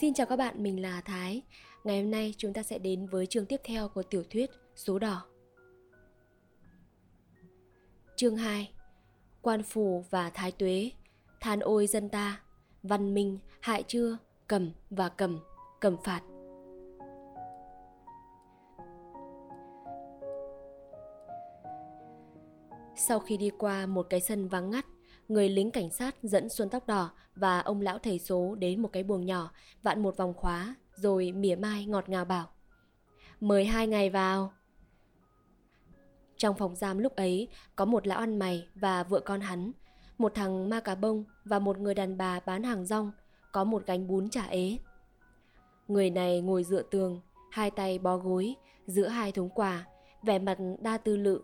Xin chào các bạn, mình là Thái. Ngày hôm nay chúng ta sẽ đến với chương tiếp theo của tiểu thuyết Số Đỏ. Chương 2 Quan phủ và Thái Tuế Than ôi dân ta Văn minh, hại chưa, cầm và cầm, cầm phạt Sau khi đi qua một cái sân vắng ngắt người lính cảnh sát dẫn Xuân Tóc Đỏ và ông lão thầy số đến một cái buồng nhỏ, vặn một vòng khóa, rồi mỉa mai ngọt ngào bảo. Mời hai ngày vào. Trong phòng giam lúc ấy có một lão ăn mày và vợ con hắn, một thằng ma cà bông và một người đàn bà bán hàng rong, có một gánh bún chả ế. Người này ngồi dựa tường, hai tay bó gối, giữa hai thúng quà, vẻ mặt đa tư lự.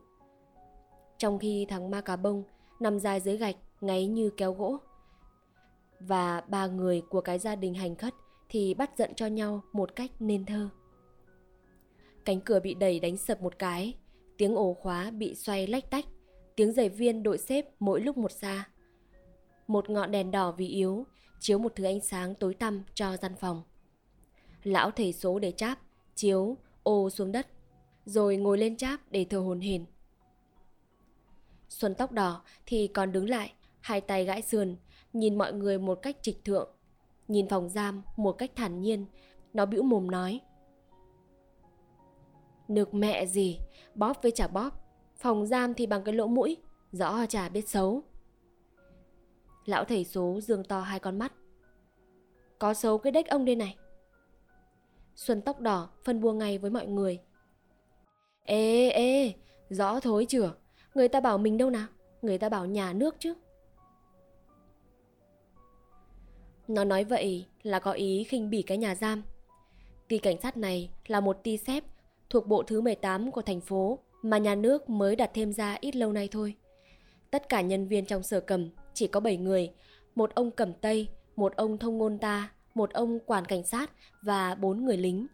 Trong khi thằng ma cà bông nằm dài dưới gạch, ngáy như kéo gỗ. Và ba người của cái gia đình hành khất thì bắt giận cho nhau một cách nên thơ. Cánh cửa bị đẩy đánh sập một cái, tiếng ổ khóa bị xoay lách tách, tiếng giày viên đội xếp mỗi lúc một xa. Một ngọn đèn đỏ vì yếu, chiếu một thứ ánh sáng tối tăm cho gian phòng. Lão thầy số để cháp, chiếu, ô xuống đất, rồi ngồi lên cháp để thờ hồn hển. Xuân tóc đỏ thì còn đứng lại, hai tay gãi sườn, nhìn mọi người một cách trịch thượng. Nhìn phòng giam một cách thản nhiên, nó bĩu mồm nói. Nực mẹ gì, bóp với chả bóp, phòng giam thì bằng cái lỗ mũi, rõ chả biết xấu. Lão thầy số dương to hai con mắt. Có xấu cái đếch ông đây này. Xuân tóc đỏ phân bua ngay với mọi người. Ê ê, rõ thối chửa, người ta bảo mình đâu nào, người ta bảo nhà nước chứ. Nó nói vậy là có ý khinh bỉ cái nhà giam. Ty cảnh sát này là một ty xếp thuộc bộ thứ 18 của thành phố mà nhà nước mới đặt thêm ra ít lâu nay thôi. Tất cả nhân viên trong sở cầm chỉ có 7 người, một ông cầm tây, một ông thông ngôn ta, một ông quản cảnh sát và bốn người lính.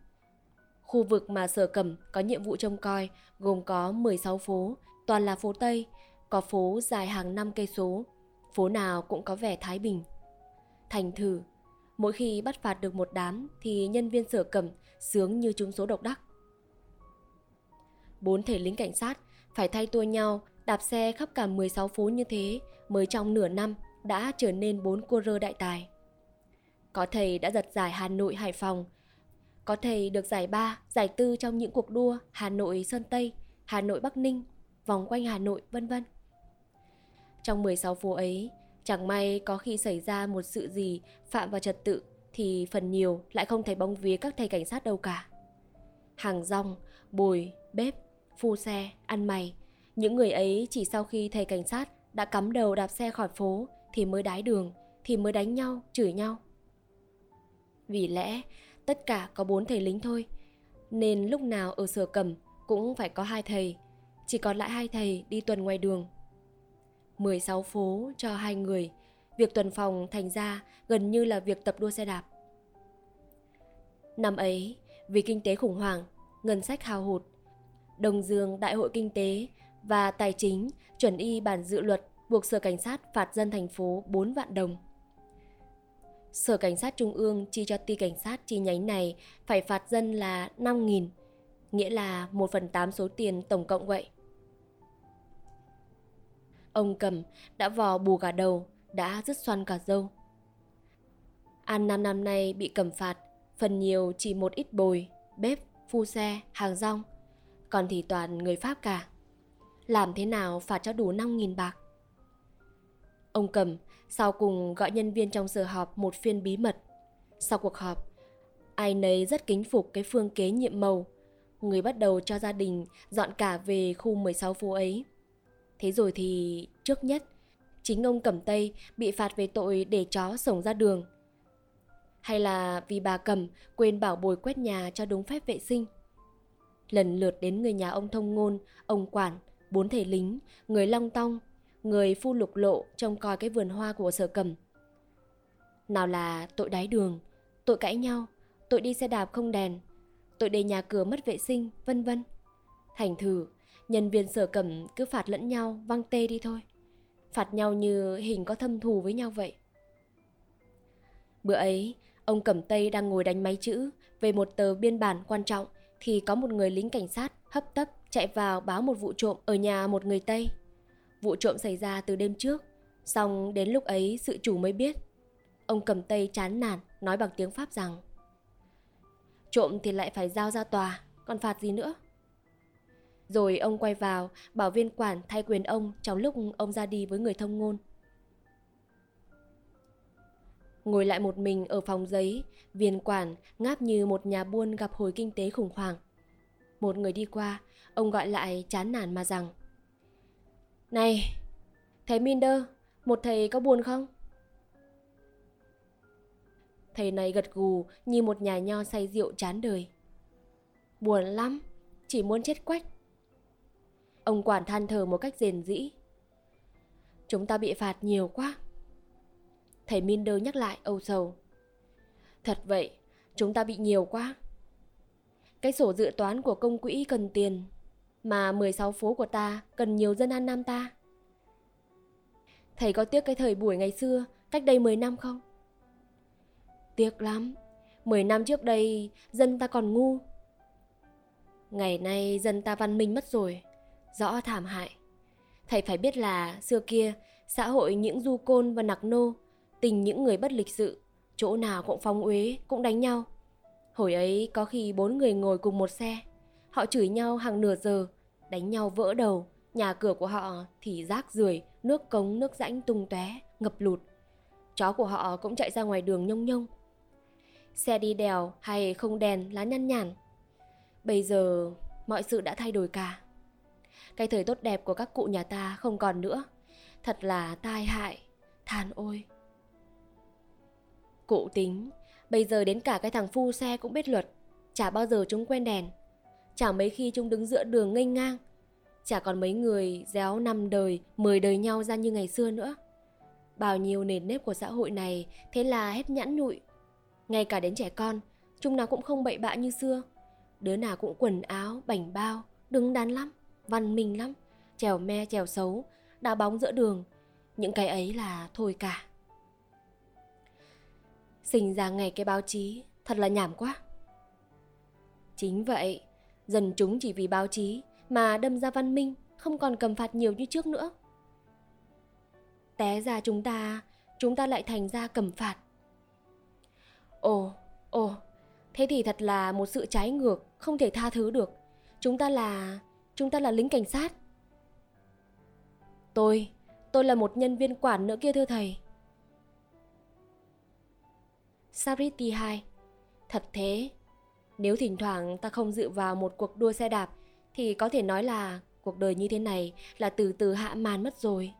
Khu vực mà sở cầm có nhiệm vụ trông coi gồm có 16 phố, toàn là phố Tây, có phố dài hàng năm cây số, phố nào cũng có vẻ thái bình. Thành thử, mỗi khi bắt phạt được một đám thì nhân viên sở cầm sướng như trúng số độc đắc. Bốn thể lính cảnh sát phải thay tua nhau đạp xe khắp cả 16 phố như thế mới trong nửa năm đã trở nên bốn cô rơ đại tài. Có thầy đã giật giải Hà Nội Hải Phòng, có thầy được giải ba, giải tư trong những cuộc đua Hà Nội Sơn Tây, Hà Nội Bắc Ninh, vòng quanh Hà Nội vân vân. Trong 16 phố ấy, Chẳng may có khi xảy ra một sự gì phạm vào trật tự thì phần nhiều lại không thấy bóng vía các thầy cảnh sát đâu cả. Hàng rong, bồi, bếp, phu xe, ăn mày, những người ấy chỉ sau khi thầy cảnh sát đã cắm đầu đạp xe khỏi phố thì mới đái đường, thì mới đánh nhau, chửi nhau. Vì lẽ tất cả có bốn thầy lính thôi, nên lúc nào ở sở cầm cũng phải có hai thầy, chỉ còn lại hai thầy đi tuần ngoài đường 16 phố cho hai người, việc tuần phòng thành ra gần như là việc tập đua xe đạp. Năm ấy, vì kinh tế khủng hoảng, ngân sách hao hụt, Đồng Dương Đại hội Kinh tế và Tài chính chuẩn y bản dự luật buộc Sở Cảnh sát phạt dân thành phố 4 vạn đồng. Sở Cảnh sát Trung ương chi cho ty cảnh sát chi nhánh này phải phạt dân là 5.000, nghĩa là 1 phần 8 số tiền tổng cộng vậy. Ông cầm đã vò bù cả đầu, đã rứt xoăn cả dâu. An năm năm nay bị cầm phạt, phần nhiều chỉ một ít bồi, bếp, phu xe, hàng rong, còn thì toàn người Pháp cả. Làm thế nào phạt cho đủ 5.000 bạc? Ông cầm sau cùng gọi nhân viên trong sở họp một phiên bí mật. Sau cuộc họp, ai nấy rất kính phục cái phương kế nhiệm màu. Người bắt đầu cho gia đình dọn cả về khu 16 phố ấy. Thế rồi thì trước nhất, chính ông Cẩm Tây bị phạt về tội để chó sổng ra đường. Hay là vì bà Cẩm quên bảo bồi quét nhà cho đúng phép vệ sinh. Lần lượt đến người nhà ông Thông Ngôn, ông Quản, bốn thể lính, người Long Tong, người phu lục lộ trông coi cái vườn hoa của sở cầm Nào là tội đái đường, tội cãi nhau, tội đi xe đạp không đèn, tội để nhà cửa mất vệ sinh, vân vân. Thành thử, nhân viên sở cẩm cứ phạt lẫn nhau văng tê đi thôi. Phạt nhau như hình có thâm thù với nhau vậy. Bữa ấy, Ông Cẩm Tây đang ngồi đánh máy chữ về một tờ biên bản quan trọng thì có một người lính cảnh sát hấp tấp chạy vào báo một vụ trộm ở nhà một người Tây. Vụ trộm xảy ra từ đêm trước, xong đến lúc ấy sự chủ mới biết. Ông Cẩm Tây chán nản nói bằng tiếng Pháp rằng Trộm thì lại phải giao ra tòa, còn phạt gì nữa? Rồi ông quay vào, bảo viên quản thay quyền ông trong lúc ông ra đi với người thông ngôn. Ngồi lại một mình ở phòng giấy, viên quản ngáp như một nhà buôn gặp hồi kinh tế khủng hoảng. Một người đi qua, ông gọi lại chán nản mà rằng Này, thầy Minder, một thầy có buồn không? Thầy này gật gù như một nhà nho say rượu chán đời. Buồn lắm, chỉ muốn chết quách. Ông quản than thở một cách rền rĩ. Chúng ta bị phạt nhiều quá. Thầy Minder nhắc lại âu sầu. Thật vậy, chúng ta bị nhiều quá. Cái sổ dự toán của công quỹ cần tiền, mà 16 phố của ta cần nhiều dân ăn nam ta. Thầy có tiếc cái thời buổi ngày xưa, cách đây 10 năm không? Tiếc lắm, 10 năm trước đây dân ta còn ngu. Ngày nay dân ta văn minh mất rồi, rõ thảm hại. Thầy phải biết là xưa kia xã hội những du côn và nặc nô tình những người bất lịch sự, chỗ nào cũng phóng uế, cũng đánh nhau. Hồi ấy có khi bốn người ngồi cùng một xe, họ chửi nhau hàng nửa giờ, đánh nhau vỡ đầu, nhà cửa của họ thì rác rưởi, nước cống, nước rãnh tung tóe, ngập lụt. Chó của họ cũng chạy ra ngoài đường nhông nhông. Xe đi đèo hay không đèn lá nhăn nhản. Bây giờ mọi sự đã thay đổi cả. Cái thời tốt đẹp của các cụ nhà ta không còn nữa. Thật là tai hại, than ôi. Cụ tính, bây giờ đến cả cái thằng phu xe cũng biết luật, chả bao giờ chúng quen đèn. Chả mấy khi chúng đứng giữa đường nghênh ngang. Chả còn mấy người déo năm đời, mười đời nhau ra như ngày xưa nữa. Bao nhiêu nền nếp của xã hội này thế là hết nhãn nhụi. Ngay cả đến trẻ con, chúng nào cũng không bậy bạ như xưa. Đứa nào cũng quần áo, bảnh bao, đứng đắn lắm, văn minh lắm, trèo me trèo xấu, đá bóng giữa đường. Những cái ấy là thôi cả. Sinh ra ngày cái báo chí Thật là nhảm quá Chính vậy Dân chúng chỉ vì báo chí Mà đâm ra văn minh Không còn cầm phạt nhiều như trước nữa Té ra chúng ta Chúng ta lại thành ra cầm phạt Ồ Ồ Thế thì thật là một sự trái ngược Không thể tha thứ được Chúng ta là Chúng ta là lính cảnh sát Tôi Tôi là một nhân viên quản nữa kia thưa thầy Sariti 2 Thật thế, nếu thỉnh thoảng ta không dự vào một cuộc đua xe đạp thì có thể nói là cuộc đời như thế này là từ từ hạ màn mất rồi.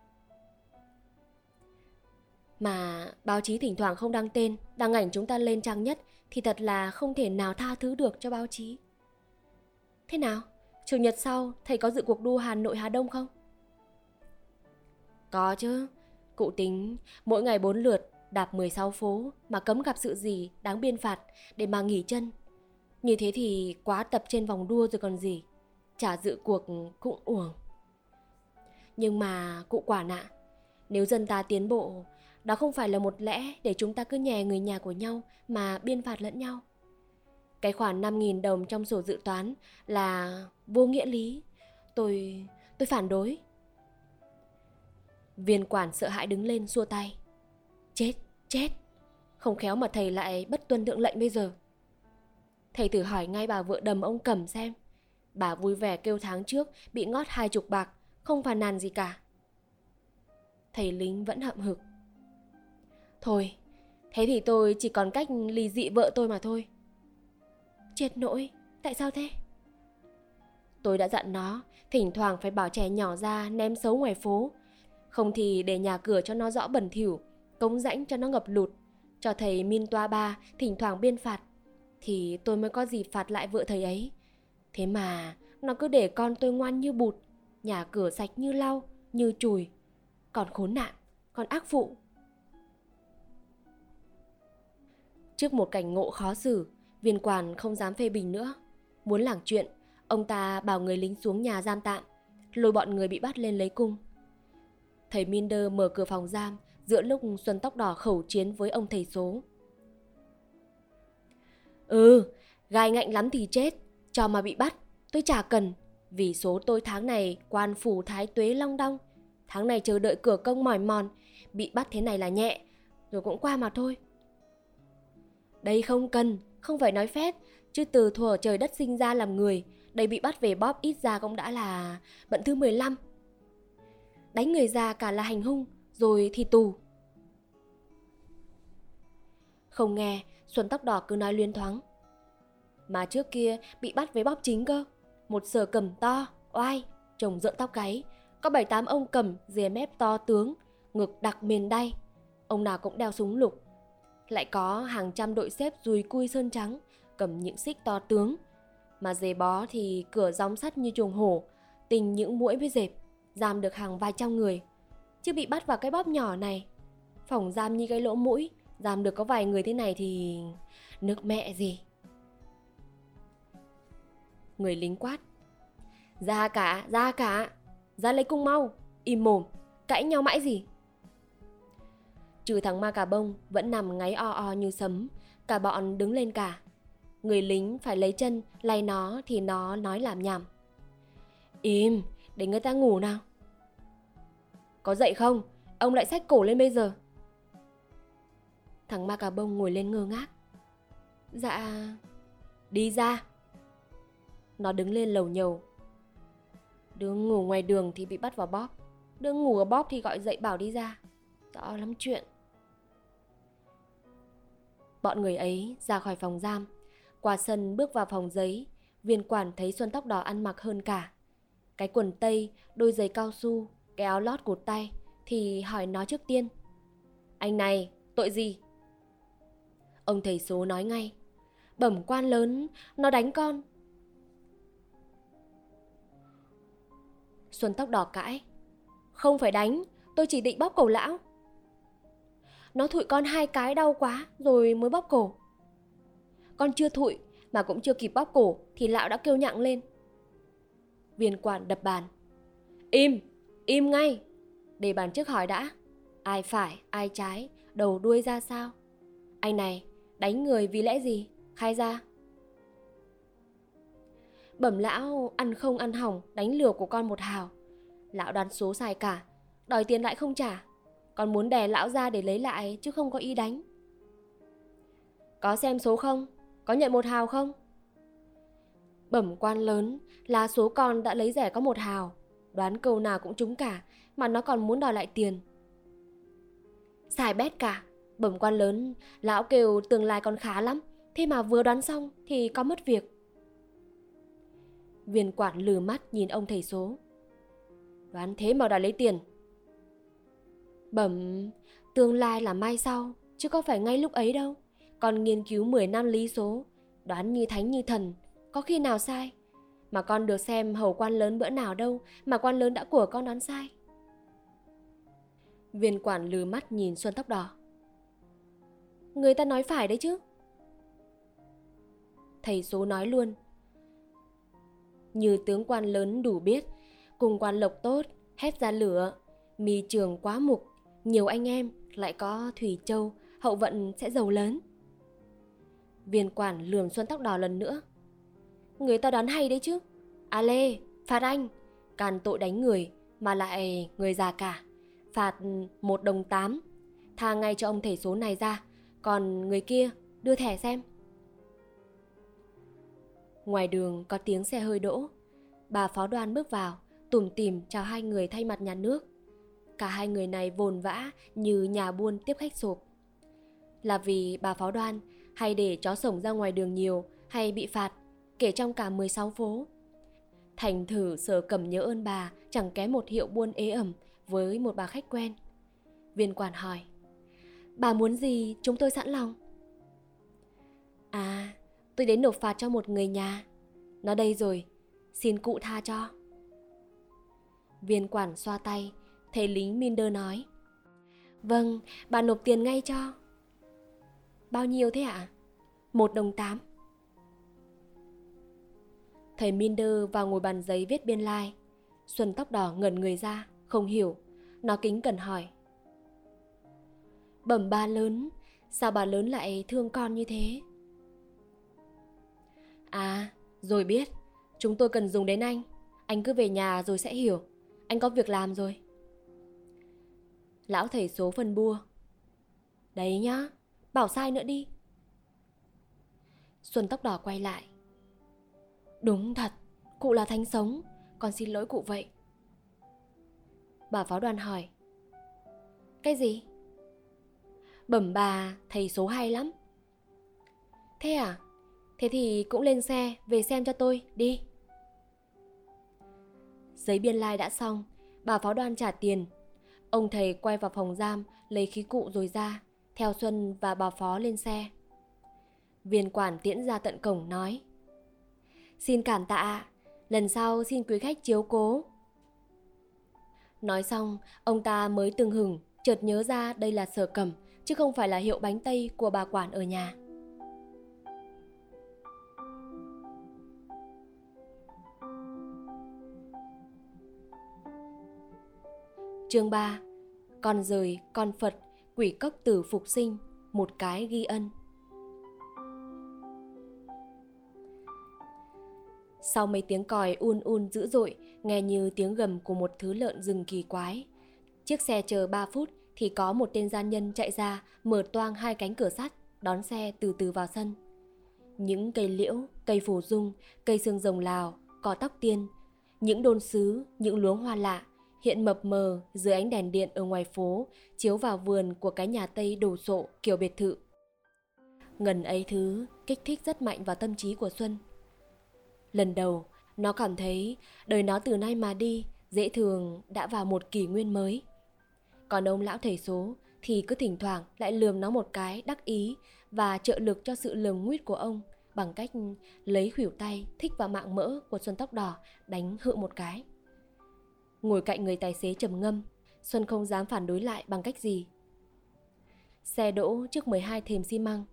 Mà báo chí thỉnh thoảng không đăng tên, đăng ảnh chúng ta lên trang nhất thì thật là không thể nào tha thứ được cho báo chí. Thế nào? Chủ nhật sau thầy có dự cuộc đua Hà Nội Hà Đông không? Có chứ, cụ tính mỗi ngày 4 lượt đạp 16 phố mà cấm gặp sự gì đáng biên phạt để mà nghỉ chân. Như thế thì quá tập trên vòng đua rồi còn gì. Chả dự cuộc cũng uổng. Nhưng mà cụ quả nạ, nếu dân ta tiến bộ, đó không phải là một lẽ để chúng ta cứ nhè người nhà của nhau mà biên phạt lẫn nhau. Cái khoản 5.000 đồng trong sổ dự toán là vô nghĩa lý. Tôi... tôi phản đối. Viên quản sợ hãi đứng lên xua tay. Chết, chết. Không khéo mà thầy lại bất tuân thượng lệnh bây giờ. Thầy thử hỏi ngay bà vợ đầm ông cầm xem. Bà vui vẻ kêu tháng trước bị ngót hai chục bạc, không phàn nàn gì cả. Thầy lính vẫn hậm hực. Thôi, thế thì tôi chỉ còn cách ly dị vợ tôi mà thôi. Chết nỗi, tại sao thế? Tôi đã dặn nó, thỉnh thoảng phải bảo trẻ nhỏ ra ném xấu ngoài phố. Không thì để nhà cửa cho nó rõ bẩn thỉu, cống rãnh cho nó ngập lụt, cho thầy Min Toa Ba thỉnh thoảng biên phạt, thì tôi mới có gì phạt lại vợ thầy ấy. Thế mà nó cứ để con tôi ngoan như bụt, nhà cửa sạch như lau, như chùi. Còn khốn nạn, còn ác phụ. Trước một cảnh ngộ khó xử, viên quản không dám phê bình nữa. Muốn lảng chuyện, ông ta bảo người lính xuống nhà giam tạm, lôi bọn người bị bắt lên lấy cung. Thầy Minder mở cửa phòng giam, giữa lúc Xuân tóc đỏ khẩu chiến với ông thầy số. Ừ, gai ngạnh lắm thì chết, cho mà bị bắt, tôi chả cần. Vì số tôi tháng này quan phủ thái tuế long đong. Tháng này chờ đợi cửa công mỏi mòn, bị bắt thế này là nhẹ, rồi cũng qua mà thôi. Đây không cần, không phải nói phép, chứ từ thuở trời đất sinh ra làm người, đây bị bắt về bóp ít ra cũng đã là bận thứ 15. Đánh người già cả là hành hung, rồi thì tù. Không nghe, Xuân tóc đỏ cứ nói luyên thoáng. Mà trước kia bị bắt với bóp chính cơ, một sở cầm to, oai, chồng rợn tóc gáy, có bảy tám ông cầm dìa mép to tướng, ngực đặc miền đay. Ông nào cũng đeo súng lục. Lại có hàng trăm đội xếp dùi cui sơn trắng, cầm những xích to tướng. Mà dề bó thì cửa gióng sắt như chuồng hổ, tình những mũi với dẹp, giam được hàng vài trăm người. Chứ bị bắt vào cái bóp nhỏ này, phòng giam như cái lỗ mũi, giam được có vài người thế này thì... nước mẹ gì. Người lính quát. Ra cả, ra cả, ra lấy cung mau, im mồm, cãi nhau mãi gì. Trừ thằng ma cà bông vẫn nằm ngáy o o như sấm, cả bọn đứng lên cả. Người lính phải lấy chân lay nó thì nó nói làm nhảm. Im, để người ta ngủ nào. Có dậy không? Ông lại xách cổ lên bây giờ. Thằng ma cà bông ngồi lên ngơ ngác. Dạ... Đi ra. Nó đứng lên lầu nhầu. Đứa ngủ ngoài đường thì bị bắt vào bóp. Đứa ngủ ở bóp thì gọi dậy bảo đi ra. Rõ lắm chuyện. Bọn người ấy ra khỏi phòng giam, qua sân bước vào phòng giấy, viên quản thấy Xuân tóc đỏ ăn mặc hơn cả. Cái quần tây, đôi giày cao su, cái áo lót cột tay thì hỏi nó trước tiên. Anh này, tội gì? Ông thầy số nói ngay. Bẩm quan lớn, nó đánh con. Xuân tóc đỏ cãi. Không phải đánh, tôi chỉ định bóp cổ lão. Nó thụi con hai cái đau quá rồi mới bóp cổ. Con chưa thụi mà cũng chưa kịp bóp cổ thì lão đã kêu nhặng lên. Viên quản đập bàn. Im, im ngay. Để bàn trước hỏi đã. Ai phải, ai trái, đầu đuôi ra sao? Anh này, đánh người vì lẽ gì? Khai ra. Bẩm lão ăn không ăn hỏng đánh lừa của con một hào. Lão đoán số sai cả, đòi tiền lại không trả còn muốn đè lão ra để lấy lại chứ không có ý đánh. Có xem số không? Có nhận một hào không? Bẩm quan lớn là số con đã lấy rẻ có một hào. Đoán câu nào cũng trúng cả mà nó còn muốn đòi lại tiền. Xài bét cả. Bẩm quan lớn, lão kêu tương lai còn khá lắm. Thế mà vừa đoán xong thì có mất việc. Viên quản lừa mắt nhìn ông thầy số. Đoán thế mà đòi lấy tiền. Bẩm, tương lai là mai sau, chứ có phải ngay lúc ấy đâu. Con nghiên cứu 10 năm lý số, đoán như thánh như thần, có khi nào sai. Mà con được xem hầu quan lớn bữa nào đâu mà quan lớn đã của con đoán sai. Viên quản lừ mắt nhìn Xuân tóc đỏ. Người ta nói phải đấy chứ. Thầy số nói luôn. Như tướng quan lớn đủ biết, cùng quan lộc tốt, hét ra lửa, mi trường quá mục, nhiều anh em, lại có Thủy Châu, hậu vận sẽ giàu lớn. Viên quản lườm Xuân tóc đỏ lần nữa. Người ta đoán hay đấy chứ. A Lê, phạt anh, càn tội đánh người mà lại người già cả. Phạt một đồng tám, tha ngay cho ông thể số này ra, còn người kia đưa thẻ xem. Ngoài đường có tiếng xe hơi đỗ. Bà phó đoan bước vào, tủm tìm chào hai người thay mặt nhà nước. Cả hai người này vồn vã như nhà buôn tiếp khách sộp. Là vì bà pháo đoan hay để chó sổng ra ngoài đường nhiều hay bị phạt, kể trong cả 16 phố. Thành thử sở cầm nhớ ơn bà chẳng kém một hiệu buôn ế ẩm với một bà khách quen. Viên quản hỏi, bà muốn gì chúng tôi sẵn lòng. À, tôi đến nộp phạt cho một người nhà. Nó đây rồi, xin cụ tha cho. Viên quản xoa tay, thầy lính Minder nói. Vâng, bà nộp tiền ngay cho. Bao nhiêu thế ạ? À? Một đồng tám. Thầy Minder vào ngồi bàn giấy viết biên lai. Like. Xuân tóc đỏ ngẩn người ra, không hiểu. Nó kính cần hỏi. Bẩm bà lớn, sao bà lớn lại thương con như thế? À, rồi biết. Chúng tôi cần dùng đến anh. Anh cứ về nhà rồi sẽ hiểu. Anh có việc làm rồi. Lão thầy số phân bua. Đấy nhá, bảo sai nữa đi. Xuân tóc đỏ quay lại. Đúng thật, cụ là thánh sống, con xin lỗi cụ vậy. Bà pháo đoàn hỏi. Cái gì? Bẩm bà, thầy số hay lắm. Thế à? Thế thì cũng lên xe, về xem cho tôi, đi. Giấy biên lai đã xong, bà pháo đoan trả tiền. Ông thầy quay vào phòng giam, lấy khí cụ rồi ra, theo Xuân và bà phó lên xe. Viên quản tiễn ra tận cổng nói Xin cảm tạ, lần sau xin quý khách chiếu cố. Nói xong, ông ta mới từng hừng, chợt nhớ ra đây là sở cẩm, chứ không phải là hiệu bánh tây của bà quản ở nhà. Chương 3 Con rời, con Phật, quỷ cốc tử phục sinh, một cái ghi ân. Sau mấy tiếng còi un un dữ dội, nghe như tiếng gầm của một thứ lợn rừng kỳ quái. Chiếc xe chờ 3 phút thì có một tên gian nhân chạy ra, mở toang hai cánh cửa sắt, đón xe từ từ vào sân. Những cây liễu, cây phù dung, cây xương rồng lào, cỏ tóc tiên, những đôn sứ, những luống hoa lạ hiện mập mờ dưới ánh đèn điện ở ngoài phố, chiếu vào vườn của cái nhà Tây đồ sộ kiểu biệt thự. Ngần ấy thứ kích thích rất mạnh vào tâm trí của Xuân. Lần đầu, nó cảm thấy đời nó từ nay mà đi dễ thường đã vào một kỷ nguyên mới. Còn ông lão thầy số thì cứ thỉnh thoảng lại lườm nó một cái đắc ý và trợ lực cho sự lườm nguyết của ông bằng cách lấy khuỷu tay thích vào mạng mỡ của Xuân tóc đỏ đánh hự một cái. Ngồi cạnh người tài xế trầm ngâm, Xuân không dám phản đối lại bằng cách gì. Xe đỗ trước 12 thềm xi măng,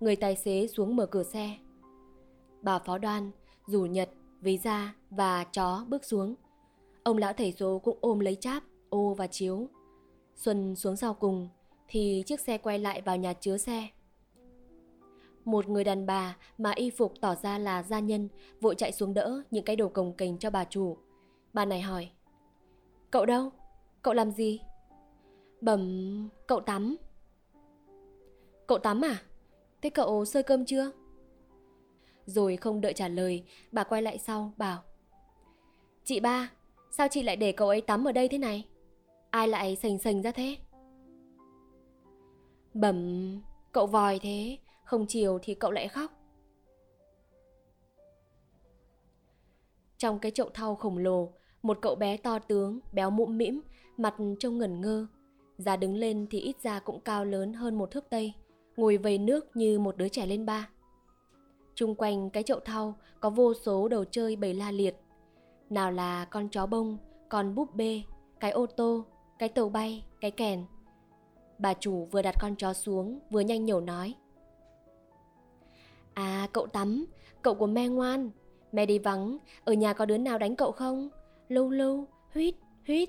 người tài xế xuống mở cửa xe. Bà phó đoan, rủ nhật, ví da và chó bước xuống. Ông lão thầy số cũng ôm lấy cháp, ô và chiếu. Xuân xuống sau cùng thì chiếc xe quay lại vào nhà chứa xe. Một người đàn bà mà y phục tỏ ra là gia nhân vội chạy xuống đỡ những cái đồ cồng kềnh cho bà chủ. Bà này hỏi Cậu đâu? Cậu làm gì? Bẩm, cậu tắm. Cậu tắm à? Thế cậu sơi cơm chưa? Rồi không đợi trả lời, bà quay lại sau, bảo Chị ba, sao chị lại để cậu ấy tắm ở đây thế này? Ai lại sành sành ra thế? Bẩm, cậu vòi thế, không chiều thì cậu lại khóc. Trong cái chậu thau khổng lồ, một cậu bé to tướng, béo mũm mĩm, mặt trông ngẩn ngơ. già đứng lên thì ít ra cũng cao lớn hơn một thước tây, ngồi vầy nước như một đứa trẻ lên ba. Trung quanh cái chậu thau có vô số đồ chơi bầy la liệt. Nào là con chó bông, con búp bê, cái ô tô, cái tàu bay, cái kèn. Bà chủ vừa đặt con chó xuống, vừa nhanh nhẩu nói. À, cậu tắm, cậu của me ngoan. Mẹ đi vắng, ở nhà có đứa nào đánh cậu không? Lâu lâu, huýt, huýt.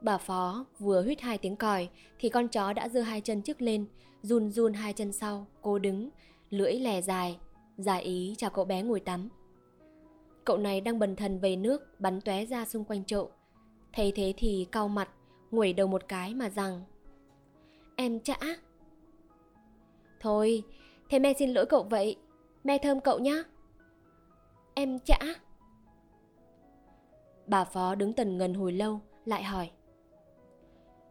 Bà phó vừa huýt hai tiếng còi thì con chó đã giơ hai chân trước lên, run run hai chân sau, cô đứng, lưỡi lè dài, giải ý chào cậu bé ngồi tắm. Cậu này đang bần thần về nước bắn tóe ra xung quanh chậu. Thấy thế thì cau mặt, nguẩy đầu một cái mà rằng Em chả Thôi, thế mẹ xin lỗi cậu vậy Mẹ thơm cậu nhá Em chả. Bà phó đứng tần ngần hồi lâu Lại hỏi.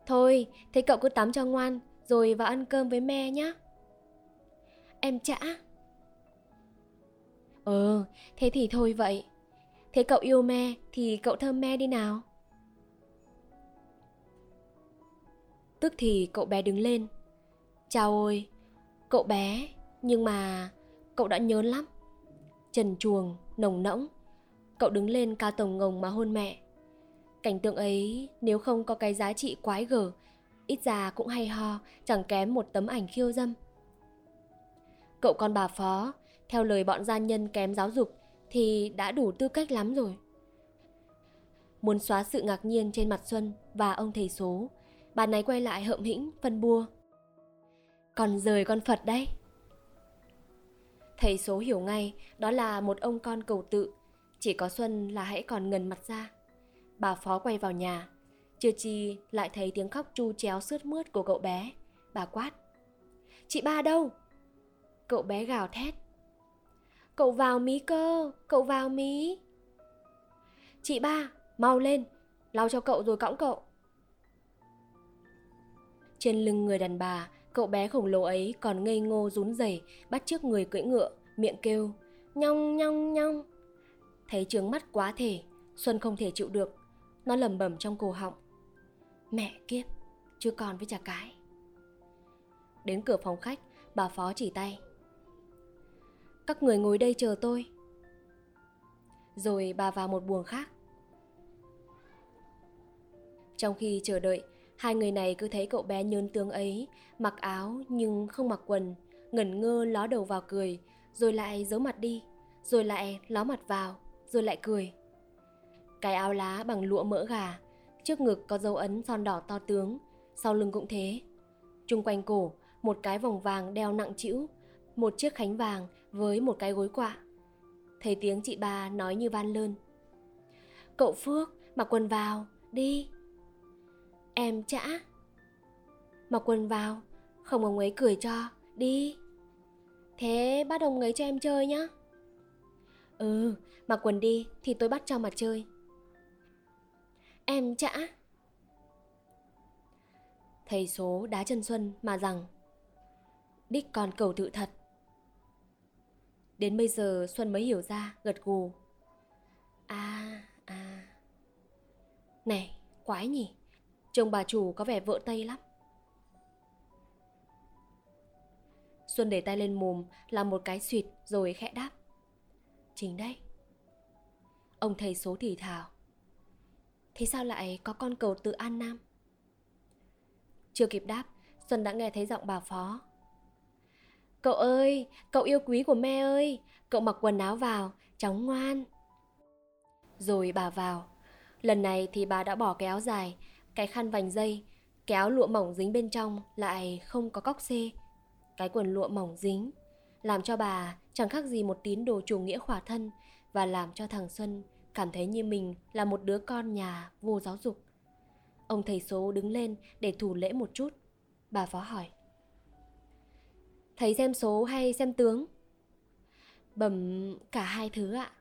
Thôi, thế cậu cứ tắm cho ngoan Rồi vào ăn cơm với mẹ nhá. Em chả. Ừ, thế thì thôi vậy. Thế cậu yêu me Thì cậu thơm me đi nào. Tức thì cậu bé đứng lên. Chào ôi Cậu bé Nhưng mà Cậu đã nhớ lắm. Trần chuồng Nồng nỗng Cậu đứng lên cao tổng ngồng mà hôn mẹ. Cảnh tượng ấy, nếu không có cái giá trị quái gở, Ít ra cũng hay ho, Chẳng kém một tấm ảnh khiêu dâm. Cậu con bà phó, Theo lời bọn gia nhân kém giáo dục Thì đã đủ tư cách lắm rồi. Muốn xóa sự ngạc nhiên trên mặt Xuân Và ông thầy số, Bà này quay lại hậm hĩnh phân bua. Còn rời con Phật đấy. Thầy số hiểu ngay đó là một ông con cầu tự. Chỉ có Xuân là hãy còn ngần mặt ra. Bà Phó quay vào nhà. Chưa chi lại thấy tiếng khóc chu chéo sướt mướt của cậu bé. Bà quát. Chị ba đâu? Cậu bé gào thét. Cậu vào mí cơ, cậu vào mí. Chị ba, mau lên, lau cho cậu rồi cõng cậu. Trên lưng người đàn bà, cậu bé khổng lồ ấy còn ngây ngô rún rẩy bắt chiếc người cưỡi ngựa, miệng kêu nhong nhong nhong. Thấy trướng mắt quá thể, Xuân không thể chịu được, nó lẩm bẩm trong cổ họng. Mẹ kiếp, chưa còn với chả cái. Đến cửa phòng khách, bà Phó chỉ tay. Các người ngồi đây chờ tôi. Rồi bà vào một buồng khác. Trong khi chờ đợi, hai người này cứ thấy cậu bé nhơn tương ấy, mặc áo nhưng không mặc quần, ngẩn ngơ ló đầu vào cười, rồi lại giấu mặt đi, rồi lại ló mặt vào, rồi lại cười. Cái áo lá bằng lụa mỡ gà, trước ngực có dấu ấn son đỏ to tướng, sau lưng cũng thế. Trung quanh cổ, một cái vòng vàng đeo nặng chữ, một chiếc khánh vàng với một cái gối quạ. Thấy tiếng chị ba nói như van lơn. Cậu Phước, mặc quần vào, đi. Em chả Mặc quần vào, không ông ấy cười cho, đi. Thế bắt ông ấy cho em chơi nhá. Ừ, mặc quần đi thì tôi bắt cho mà chơi. Em chả Thầy số đá chân Xuân mà rằng Đích còn cầu tự thật Đến bây giờ Xuân mới hiểu ra gật gù À à Này quái nhỉ Chồng bà chủ có vẻ vợ Tây lắm. Xuân để tay lên mồm Làm một cái suyệt rồi khẽ đáp. Chính đấy. Ông thầy số thì thảo Thế sao lại có con cầu tự An Nam? Chưa kịp đáp Xuân đã nghe thấy giọng bà Phó. Cậu ơi, cậu yêu quý của mẹ ơi, cậu mặc quần áo vào, cháu ngoan. Rồi bà vào. Lần này thì bà đã bỏ cái áo dài, cái khăn vành dây, cái áo lụa mỏng dính bên trong lại không có cóc xê. Cái quần lụa mỏng dính, làm cho bà chẳng khác gì một tín đồ chủ nghĩa khỏa thân và làm cho thằng Xuân cảm thấy như mình là một đứa con nhà vô giáo dục. Ông thầy số đứng lên để thủ lễ một chút. Bà phó hỏi. Thầy xem số hay xem tướng? Bẩm cả hai thứ ạ.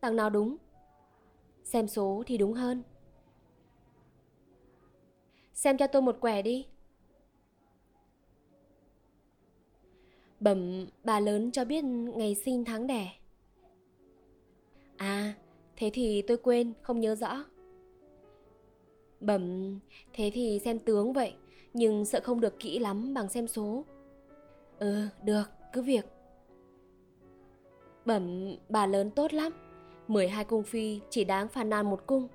Đằng nào đúng? Xem số thì đúng hơn. Xem cho tôi một quẻ đi. Bẩm bà lớn cho biết ngày sinh tháng đẻ. À, thế thì tôi quên, không nhớ rõ. Bẩm, thế thì xem tướng vậy, nhưng sợ không được kỹ lắm bằng xem số. Ừ, được, cứ việc. Bẩm bà lớn tốt lắm. 12 cung phi chỉ đáng phàn nàn một cung.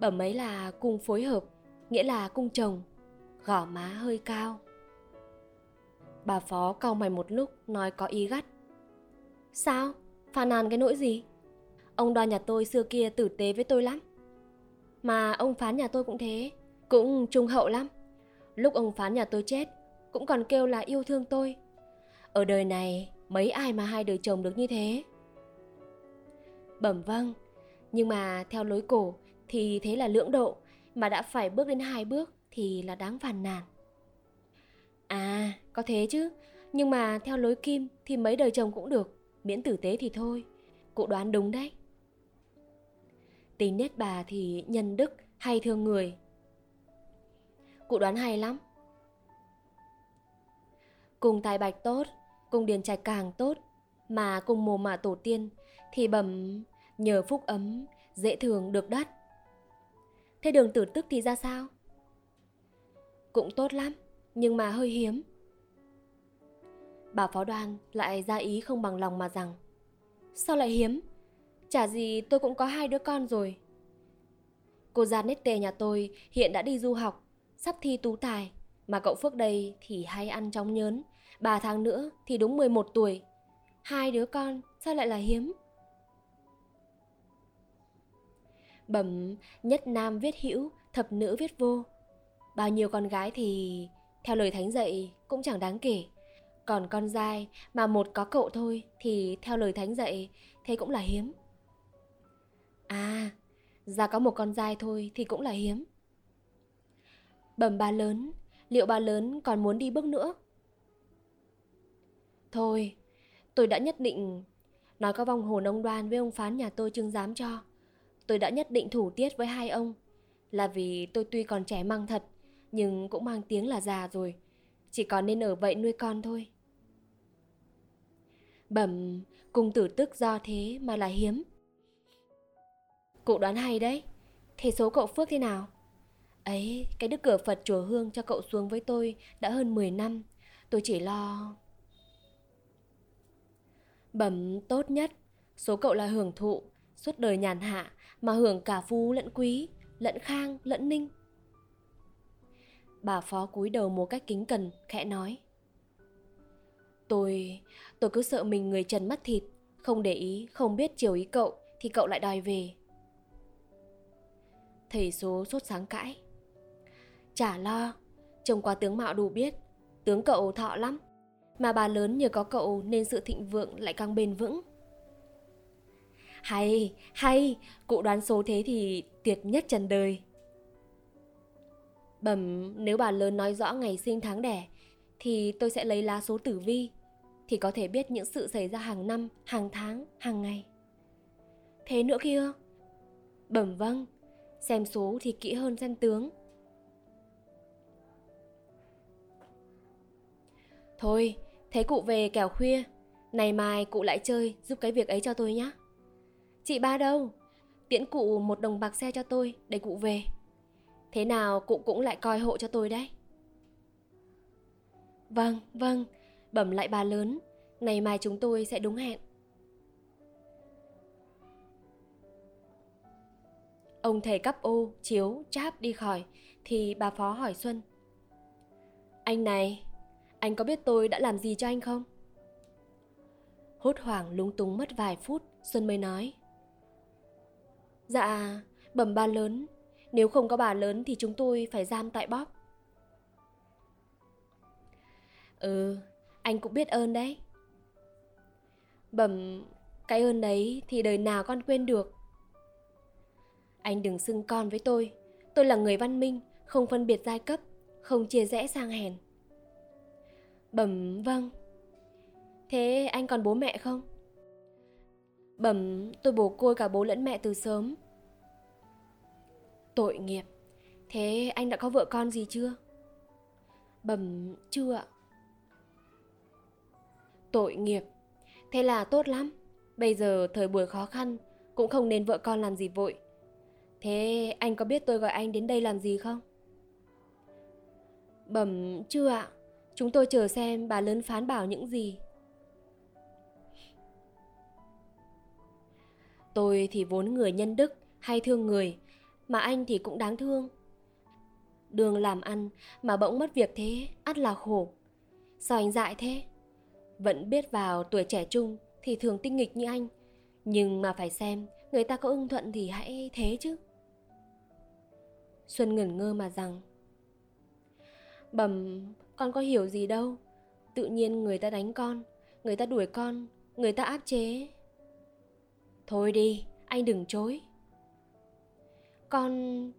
Bẩm ấy là cung phối hợp, nghĩa là cung chồng. Gỏ má hơi cao. Bà phó cau mày một lúc nói có ý gắt. Sao? Phàn nàn cái nỗi gì? Ông đoan nhà tôi xưa kia tử tế với tôi lắm. Mà ông phán nhà tôi cũng thế, cũng trung hậu lắm. Lúc ông phán nhà tôi chết, cũng còn kêu là yêu thương tôi, ở đời này mấy ai mà hai đời chồng được như thế bẩm vâng nhưng mà theo lối cổ thì thế là lưỡng độ mà đã phải bước đến hai bước thì là đáng phàn nàn. À có thế chứ. Nhưng mà theo lối kim thì mấy đời chồng cũng được, miễn tử tế thì thôi. Cụ đoán đúng đấy. Tính nết bà thì nhân đức hay thương người? Cụ đoán hay lắm. Cùng tài bạch tốt, cùng điền trạch càng tốt, mà cùng mồ mả tổ tiên thì bẩm nhờ phúc ấm, dễ thường được đất thế đường tử tức thì ra sao? Cũng tốt lắm, nhưng mà hơi hiếm. Bà phó đoan lại ra ý không bằng lòng mà rằng, sao lại hiếm? Chả gì tôi cũng có hai đứa con rồi. Cô già nết tề nhà tôi hiện đã đi du học, sắp thi tú tài, mà cậu phước đây thì hay ăn chóng nhớn. Ba tháng nữa thì đúng 11 tuổi. Hai đứa con sao lại là hiếm? Bẩm nhất nam viết hữu, thập nữ viết vô. Bao nhiêu con gái thì theo lời thánh dạy cũng chẳng đáng kể. Còn con dai mà một có cậu thôi thì theo lời thánh dạy thế cũng là hiếm. À, ra có một con dai thôi thì cũng là hiếm. Bẩm ba lớn, liệu ba lớn còn muốn đi bước nữa? Thôi, tôi đã nhất định nói có vòng hồn ông đoan với ông phán nhà tôi chứng giám cho. Tôi đã nhất định thủ tiết với hai ông là vì tôi tuy còn trẻ mang thật nhưng cũng mang tiếng là già rồi. Chỉ còn nên ở vậy nuôi con thôi. Bẩm, cung tử tức do thế mà là hiếm. Cụ đoán hay đấy. Thế số cậu Phước thế nào? Ấy, cái đức cửa Phật chùa Hương cho cậu xuống với tôi đã hơn 10 năm. Tôi chỉ lo... Bẩm tốt nhất, số cậu là hưởng thụ, suốt đời nhàn hạ mà hưởng cả phú lẫn quý, lẫn khang lẫn ninh. Bà phó cúi đầu một cách kính cẩn, khẽ nói. Tôi, tôi cứ sợ mình người trần mất thịt, không để ý, không biết chiều ý cậu thì cậu lại đòi về. Thầy số sốt sáng cãi. Chả lo, trông qua tướng mạo đủ biết, tướng cậu thọ lắm. Mà bà lớn nhờ có cậu nên sự thịnh vượng lại càng bền vững. Hay, hay, cụ đoán số thế thì tuyệt nhất trần đời. Bẩm, nếu bà lớn nói rõ ngày sinh tháng đẻ, thì tôi sẽ lấy lá số tử vi, thì có thể biết những sự xảy ra hàng năm, hàng tháng, hàng ngày. Thế nữa kia? Bẩm vâng, xem số thì kỹ hơn xem tướng. Thôi, thế cụ về kẻo khuya, này mai cụ lại chơi giúp cái việc ấy cho tôi nhé. Chị ba đâu? Tiễn cụ một đồng bạc xe cho tôi để cụ về. Thế nào cụ cũng lại coi hộ cho tôi đấy. Vâng, vâng, bẩm lại bà lớn, ngày mai chúng tôi sẽ đúng hẹn. Ông thầy cắp ô, chiếu, cháp đi khỏi, thì bà phó hỏi Xuân. Anh này, anh có biết tôi đã làm gì cho anh không? Hốt hoảng lúng túng mất vài phút, Xuân mới nói. Dạ, bẩm bà lớn, nếu không có bà lớn thì chúng tôi phải giam tại bóp. Ừ, anh cũng biết ơn đấy. Bẩm, cái ơn đấy thì đời nào con quên được. Anh đừng xưng con với tôi. Tôi là người văn minh, không phân biệt giai cấp, không chia rẽ sang hèn. Bẩm vâng. Thế anh còn bố mẹ không? Bẩm tôi bồ côi cả bố lẫn mẹ từ sớm. Tội nghiệp. Thế anh đã có vợ con gì chưa? Bẩm chưa ạ. Tội nghiệp. Thế là tốt lắm. Bây giờ thời buổi khó khăn, cũng không nên vợ con làm gì vội. Thế anh có biết tôi gọi anh đến đây làm gì không? Bẩm chưa ạ. Chúng tôi chờ xem bà lớn phán bảo những gì. Tôi thì vốn người nhân đức, hay thương người, mà anh thì cũng đáng thương. Đường làm ăn mà bỗng mất việc thế, ắt là khổ. Sao anh dại thế? Vẫn biết vào tuổi trẻ trung thì thường tinh nghịch như anh, nhưng mà phải xem người ta có ưng thuận thì hãy thế chứ. Xuân ngẩn ngơ mà rằng Bẩm, con có hiểu gì đâu. Tự nhiên người ta đánh con, người ta đuổi con, người ta áp chế. Thôi đi, anh đừng chối. Con...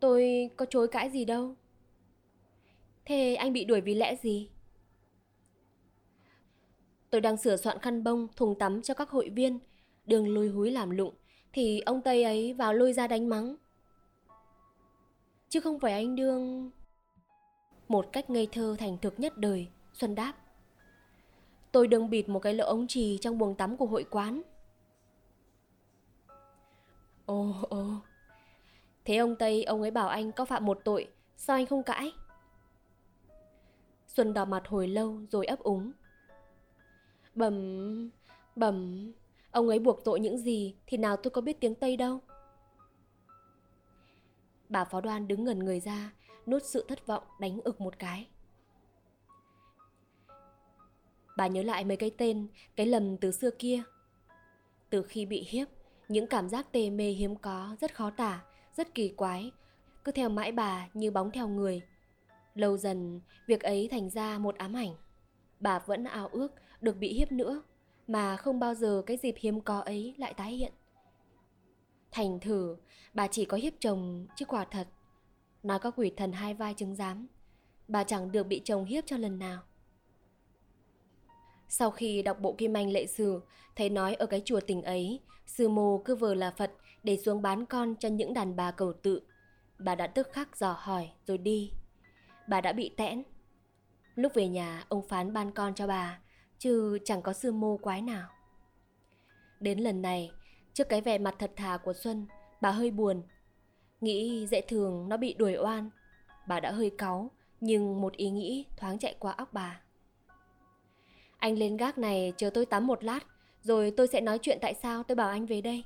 tôi có chối cãi gì đâu. Thế anh bị đuổi vì lẽ gì? Tôi đang sửa soạn khăn bông, thùng tắm cho các hội viên. Đường lùi húi làm lụng, thì ông Tây ấy vào lôi ra đánh mắng. Chứ không phải anh đương... Một cách ngây thơ thành thực nhất đời, Xuân đáp. Tôi đừng bịt một cái lỗ ống trì trong buồng tắm của hội quán. Ồ, ồ, Thế ông Tây, ông ấy bảo anh có phạm một tội, sao anh không cãi? Xuân đỏ mặt hồi lâu rồi ấp úng. Bẩm, bẩm, ông ấy buộc tội những gì thì nào tôi có biết tiếng Tây đâu. Bà phó đoan đứng ngần người ra, nuốt sự thất vọng đánh ực một cái. Bà nhớ lại mấy cái tên, cái lầm từ xưa kia. Từ khi bị hiếp, những cảm giác tê mê hiếm có, rất khó tả, rất kỳ quái, cứ theo mãi bà như bóng theo người. Lâu dần, việc ấy thành ra một ám ảnh. bà vẫn ao ước được bị hiếp nữa, mà không bao giờ cái dịp hiếm có ấy lại tái hiện. Thành thử, bà chỉ có hiếp chồng chứ quả thật. Nói có quỷ thần hai vai chứng giám, bà chẳng được bị chồng hiếp cho lần nào. Sau khi đọc bộ kim anh lệ sử, thấy nói ở cái chùa tình ấy, sư mô cứ vờ là Phật để xuống bán con cho những đàn bà cầu tự. Bà đã tức khắc dò hỏi rồi đi. Bà đã bị tẽn. Lúc về nhà, ông phán ban con cho bà, chứ chẳng có sư mô quái nào. Đến lần này, trước cái vẻ mặt thật thà của Xuân, bà hơi buồn. Nghĩ dễ thường nó bị đuổi oan. Bà đã hơi cáu, nhưng một ý nghĩ thoáng chạy qua óc bà. Anh lên gác này chờ tôi tắm một lát, rồi tôi sẽ nói chuyện tại sao tôi bảo anh về đây.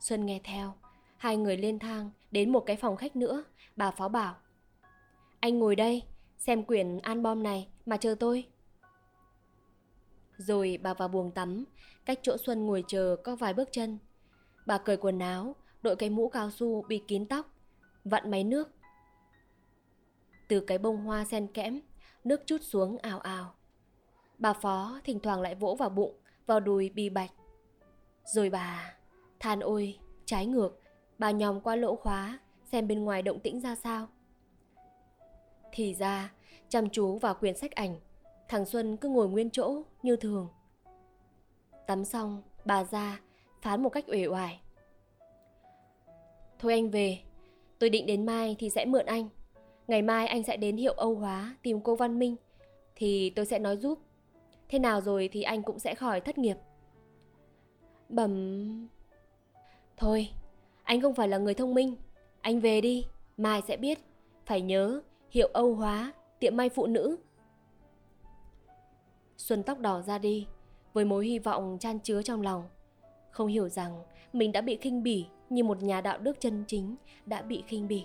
Xuân nghe theo, hai người lên thang đến một cái phòng khách nữa, bà phó bảo. Anh ngồi đây, xem quyển album này mà chờ tôi. Rồi bà vào buồng tắm, cách chỗ Xuân ngồi chờ có vài bước chân. Bà cởi quần áo, đội cái mũ cao su bị kín tóc, vặn máy nước. Từ cái bông hoa sen kẽm, nước chút xuống ào ào. Bà Phó thỉnh thoảng lại vỗ vào bụng, vào đùi bì bạch. Rồi bà than ôi, trái ngược, bà nhòm qua lỗ khóa xem bên ngoài động tĩnh ra sao. Thì ra, chăm chú vào quyển sách ảnh, thằng Xuân cứ ngồi nguyên chỗ như thường. Tắm xong, bà ra, phán một cách uể oải. Thôi anh về, tôi định đến mai thì sẽ mượn anh. Ngày mai anh sẽ đến hiệu Âu Hóa tìm cô Văn Minh, thì tôi sẽ nói giúp Thế nào rồi thì anh cũng sẽ khỏi thất nghiệp. Bẩm. Thôi, Anh không phải là người thông minh. Anh về đi, Mai sẽ biết. Phải nhớ, Hiệu Âu Hóa, Tiệm may phụ nữ. Xuân tóc đỏ ra đi, Với mối hy vọng chan chứa trong lòng. Không hiểu rằng Mình đã bị khinh bỉ Như một nhà đạo đức chân chính Đã bị khinh bỉ.